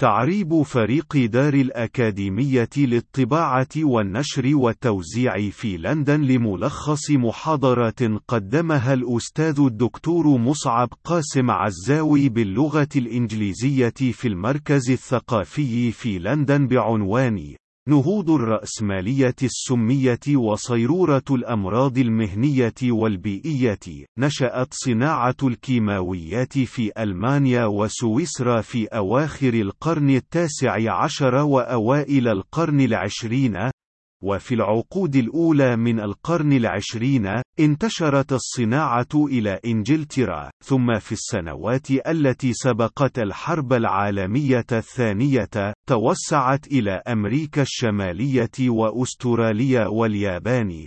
تعريب فريق دار الأكاديمية للطباعة والنشر والتوزيع في لندن لملخص محاضرة قدمها الأستاذ الدكتور مصعب قاسم عزاوي باللغة الإنجليزية في المركز الثقافي في لندن بعنوان نهوض الرأسمالية السمية وصيرورة الأمراض المهنية والبيئية نشأت صناعة الكيماويات في ألمانيا وسويسرا في أواخر القرن التاسع عشر وأوائل القرن العشرين وفي العقود الأولى من القرن العشرين، انتشرت الصناعة إلى إنجلترا، ثم في السنوات التي سبقت الحرب العالمية الثانية، توسعت إلى أمريكا الشمالية وأستراليا واليابان،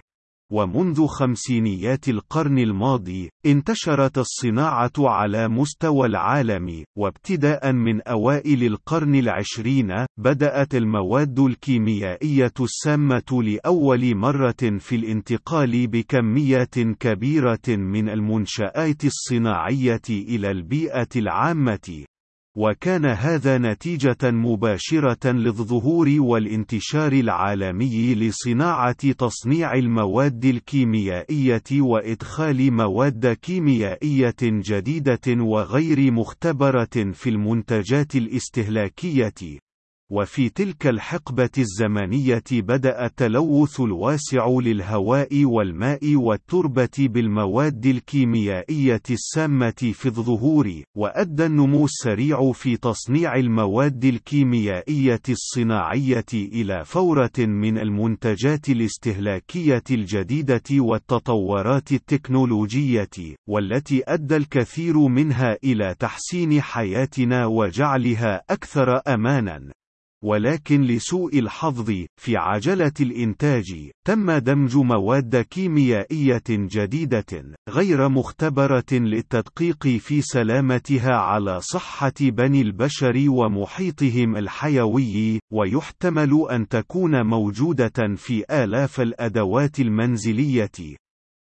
ومنذ خمسينيات القرن الماضي، انتشرت الصناعة على مستوى العالم، وابتداء من أوائل القرن العشرين، بدأت المواد الكيميائية السامة لأول مرة في الانتقال بكميات كبيرة من المنشآت الصناعية إلى البيئة العامة، وكان هذا نتيجة مباشرة للظهور والانتشار العالمي لصناعة تصنيع المواد الكيميائية وإدخال مواد كيميائية جديدة وغير مختبرة في المنتجات الاستهلاكية، وفي تلك الحقبة الزمنية بدأ التلوث الواسع للهواء والماء والتربة بالمواد الكيميائية السامة في الظهور، وأدى النمو السريع في تصنيع المواد الكيميائية الصناعية إلى فورة من المنتجات الاستهلاكية الجديدة والتطورات التكنولوجية، والتي أدى الكثير منها إلى تحسين حياتنا وجعلها أكثر أمانًا. ولكن لسوء الحظ في عجلة الإنتاج تم دمج مواد كيميائية جديدة غير مختبرة للتدقيق في سلامتها على صحة بني البشر ومحيطهم الحيوي ويحتمل أن تكون موجودة في آلاف الأدوات المنزلية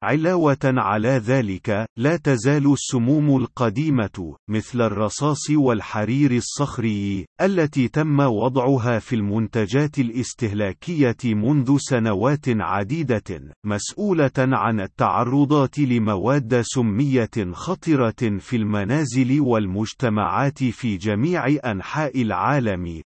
علاوة على ذلك، لا تزال السموم القديمة، مثل الرصاص والحرير الصخري، التي تم وضعها في المنتجات الاستهلاكية منذ سنوات عديدة، مسؤولة عن التعرضات لمواد سمية خطرة في المنازل والمجتمعات في جميع أنحاء العالم،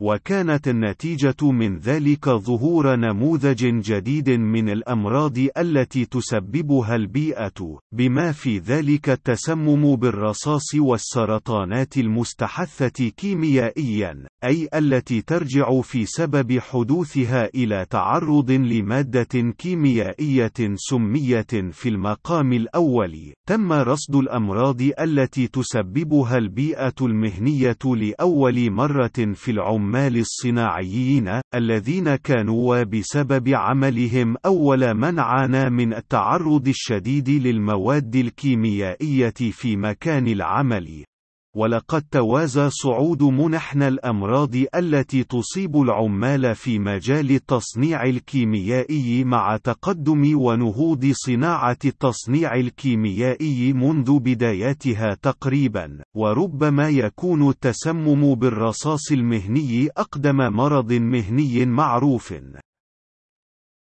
وكانت النتيجة من ذلك ظهور نموذج جديد من الأمراض التي تسببها البيئة، بما في ذلك التسمم بالرصاص والسرطانات المستحثة كيميائيًا، أي التي ترجع في سبب حدوثها إلى تعرض لمادة كيميائية سمية في المقام الأول. تم رصد الأمراض التي تسببها البيئة المهنية لأول مرة في العمر العمال الصناعيين الذين كانوا بسبب عملهم أول من عانى من التعرض الشديد للمواد الكيميائية في مكان العمل. ولقد توازى صعود منحنى الأمراض التي تصيب العمال في مجال التصنيع الكيميائي مع تقدم ونهوض صناعة التصنيع الكيميائي منذ بداياتها تقريبا، وربما يكون التسمم بالرصاص المهني أقدم مرض مهني معروف.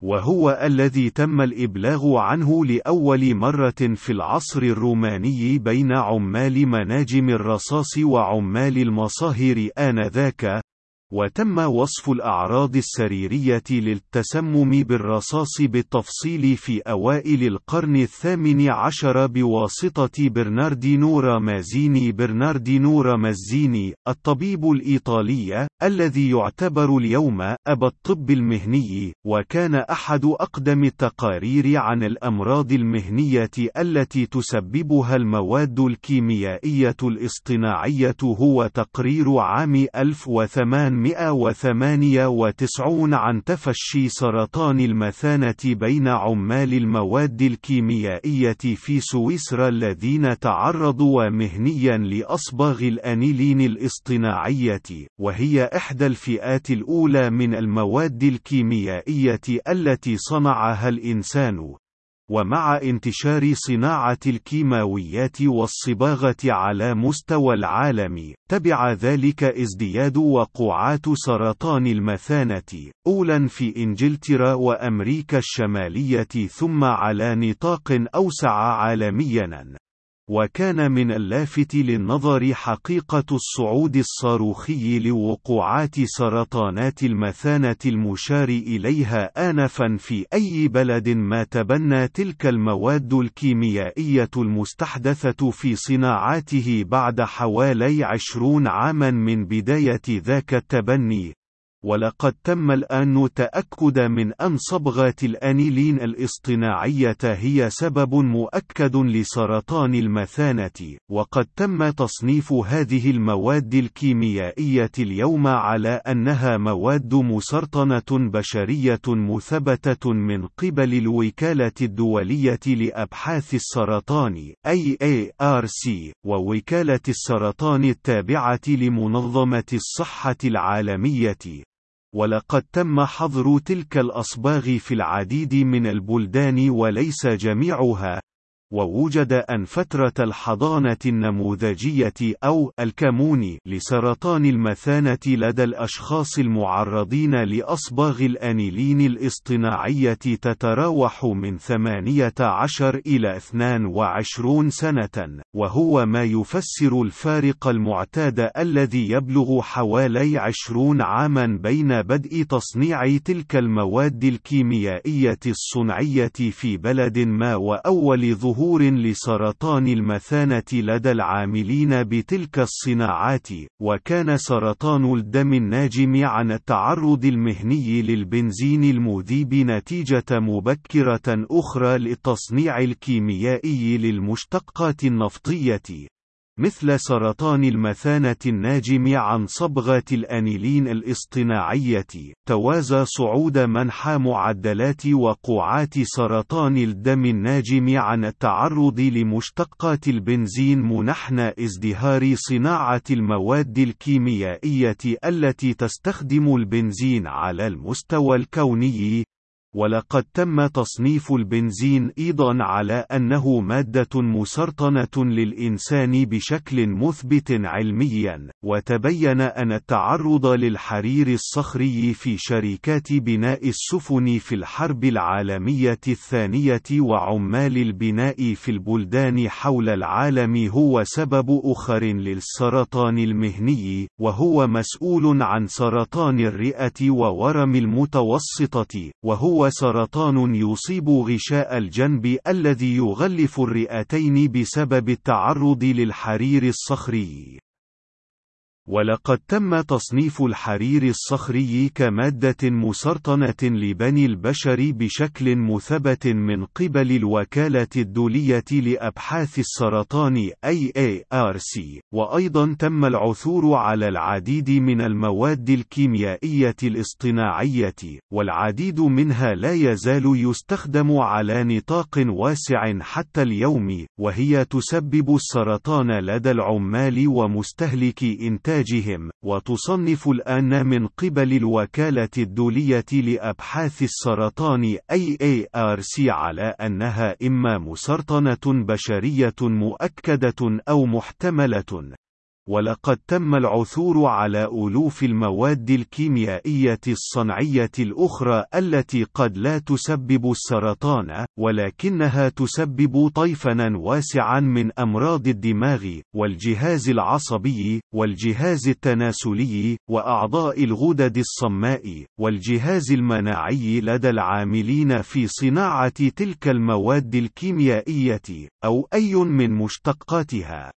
وهو الذي تم الإبلاغ عنه لأول مرة في العصر الروماني بين عمال مناجم الرصاص وعمال المصاهر آنذاك، وتم وصف الأعراض السريرية للتسمم بالرصاص بالتفصيل في أوائل القرن الثامن عشر بواسطة برناردينو رامازيني برناردينو رامازيني الطبيب الإيطالي الذي يعتبر اليوم أبا الطب المهني وكان أحد أقدم التقارير عن الأمراض المهنية التي تسببها المواد الكيميائية الاصطناعية هو تقرير عام 1800 1998 عن تفشي سرطان المثانة بين عمال المواد الكيميائية في سويسرا الذين تعرضوا مهنيا لأصباغ الأنيلين الاصطناعية، وهي إحدى الفئات الأولى من المواد الكيميائية التي صنعها الإنسان. ومع انتشار صناعة الكيماويات والصباغة على مستوى العالم، تبع ذلك ازدياد وقوعات سرطان المثانة، أولاً في إنجلترا وأمريكا الشمالية ثم على نطاق أوسع عالمياً. وكان من اللافت للنظر حقيقة الصعود الصاروخي لوقوعات سرطانات المثانة المشار إليها آنفا في أي بلد ما تبنى تلك المواد الكيميائية المستحدثة في صناعاته بعد حوالي عشرون عاما من بداية ذاك التبني. ولقد تم الآن تأكد من أن صبغات الأنيلين الاصطناعية هي سبب مؤكد لسرطان المثانة، وقد تم تصنيف هذه المواد الكيميائية اليوم على أنها مواد مسرطنة بشرية مثبتة من قبل الوكالة الدولية لأبحاث السرطان AARC ووكالة السرطان التابعة لمنظمة الصحة العالمية. ولقد تم حظر تلك الأصباغ في العديد من البلدان وليس جميعها. ووجد أن فترة الحضانة النموذجية أو الكمون لسرطان المثانة لدى الأشخاص المعرضين لأصباغ الأنيلين الاصطناعية تتراوح من 18 إلى 22 سنة، وهو ما يفسر الفارق المعتاد الذي يبلغ حوالي 20 عاما بين بدء تصنيع تلك المواد الكيميائية الصنعية في بلد ما وأول ظهور ظهور لسرطان المثانة لدى العاملين بتلك الصناعات، وكان سرطان الدم الناجم عن التعرض المهني للبنزين المذيب نتيجة مبكرة أخرى للتصنيع الكيميائي للمشتقات النفطية. مثل سرطان المثانة الناجم عن صبغات الأنيلين الاصطناعية، توازى صعود منحى معدلات وقوعات سرطان الدم الناجم عن التعرض لمشتقات البنزين منحنى ازدهار صناعة المواد الكيميائية التي تستخدم البنزين على المستوى الكوني، ولقد تم تصنيف البنزين أيضا على أنه مادة مسرطنة للإنسان بشكل مثبت علميا، وتبين أن التعرض للحرير الصخري في شركات بناء السفن في الحرب العالمية الثانية وعمال البناء في البلدان حول العالم هو سبب أخر للسرطان المهني، وهو مسؤول عن سرطان الرئة وورم المتوسطة، وهو سرطان يصيب غشاء الجنب الذي يغلف الرئتين بسبب التعرض للحرير الصخري. ولقد تم تصنيف الحرير الصخري كمادة مسرطنة لبني البشر بشكل مثبت من قبل الوكالة الدولية لأبحاث السرطان AARC، وأيضا تم العثور على العديد من المواد الكيميائية الاصطناعية، والعديد منها لا يزال يستخدم على نطاق واسع حتى اليوم، وهي تسبب السرطان لدى العمال ومستهلكي إنتاج إنتاجهم، وتصنف الآن من قبل الوكالة الدولية لأبحاث السرطان AARC على أنها إما مسرطنة بشرية مؤكدة أو محتملة، ولقد تم العثور على ألوف المواد الكيميائية الصنعية الأخرى التي قد لا تسبب السرطان، ولكنها تسبب طيفنا واسعا من أمراض الدماغ، والجهاز العصبي، والجهاز التناسلي، وأعضاء الغدد الصماء، والجهاز المناعي لدى العاملين في صناعة تلك المواد الكيميائية، أو أي من مشتقاتها.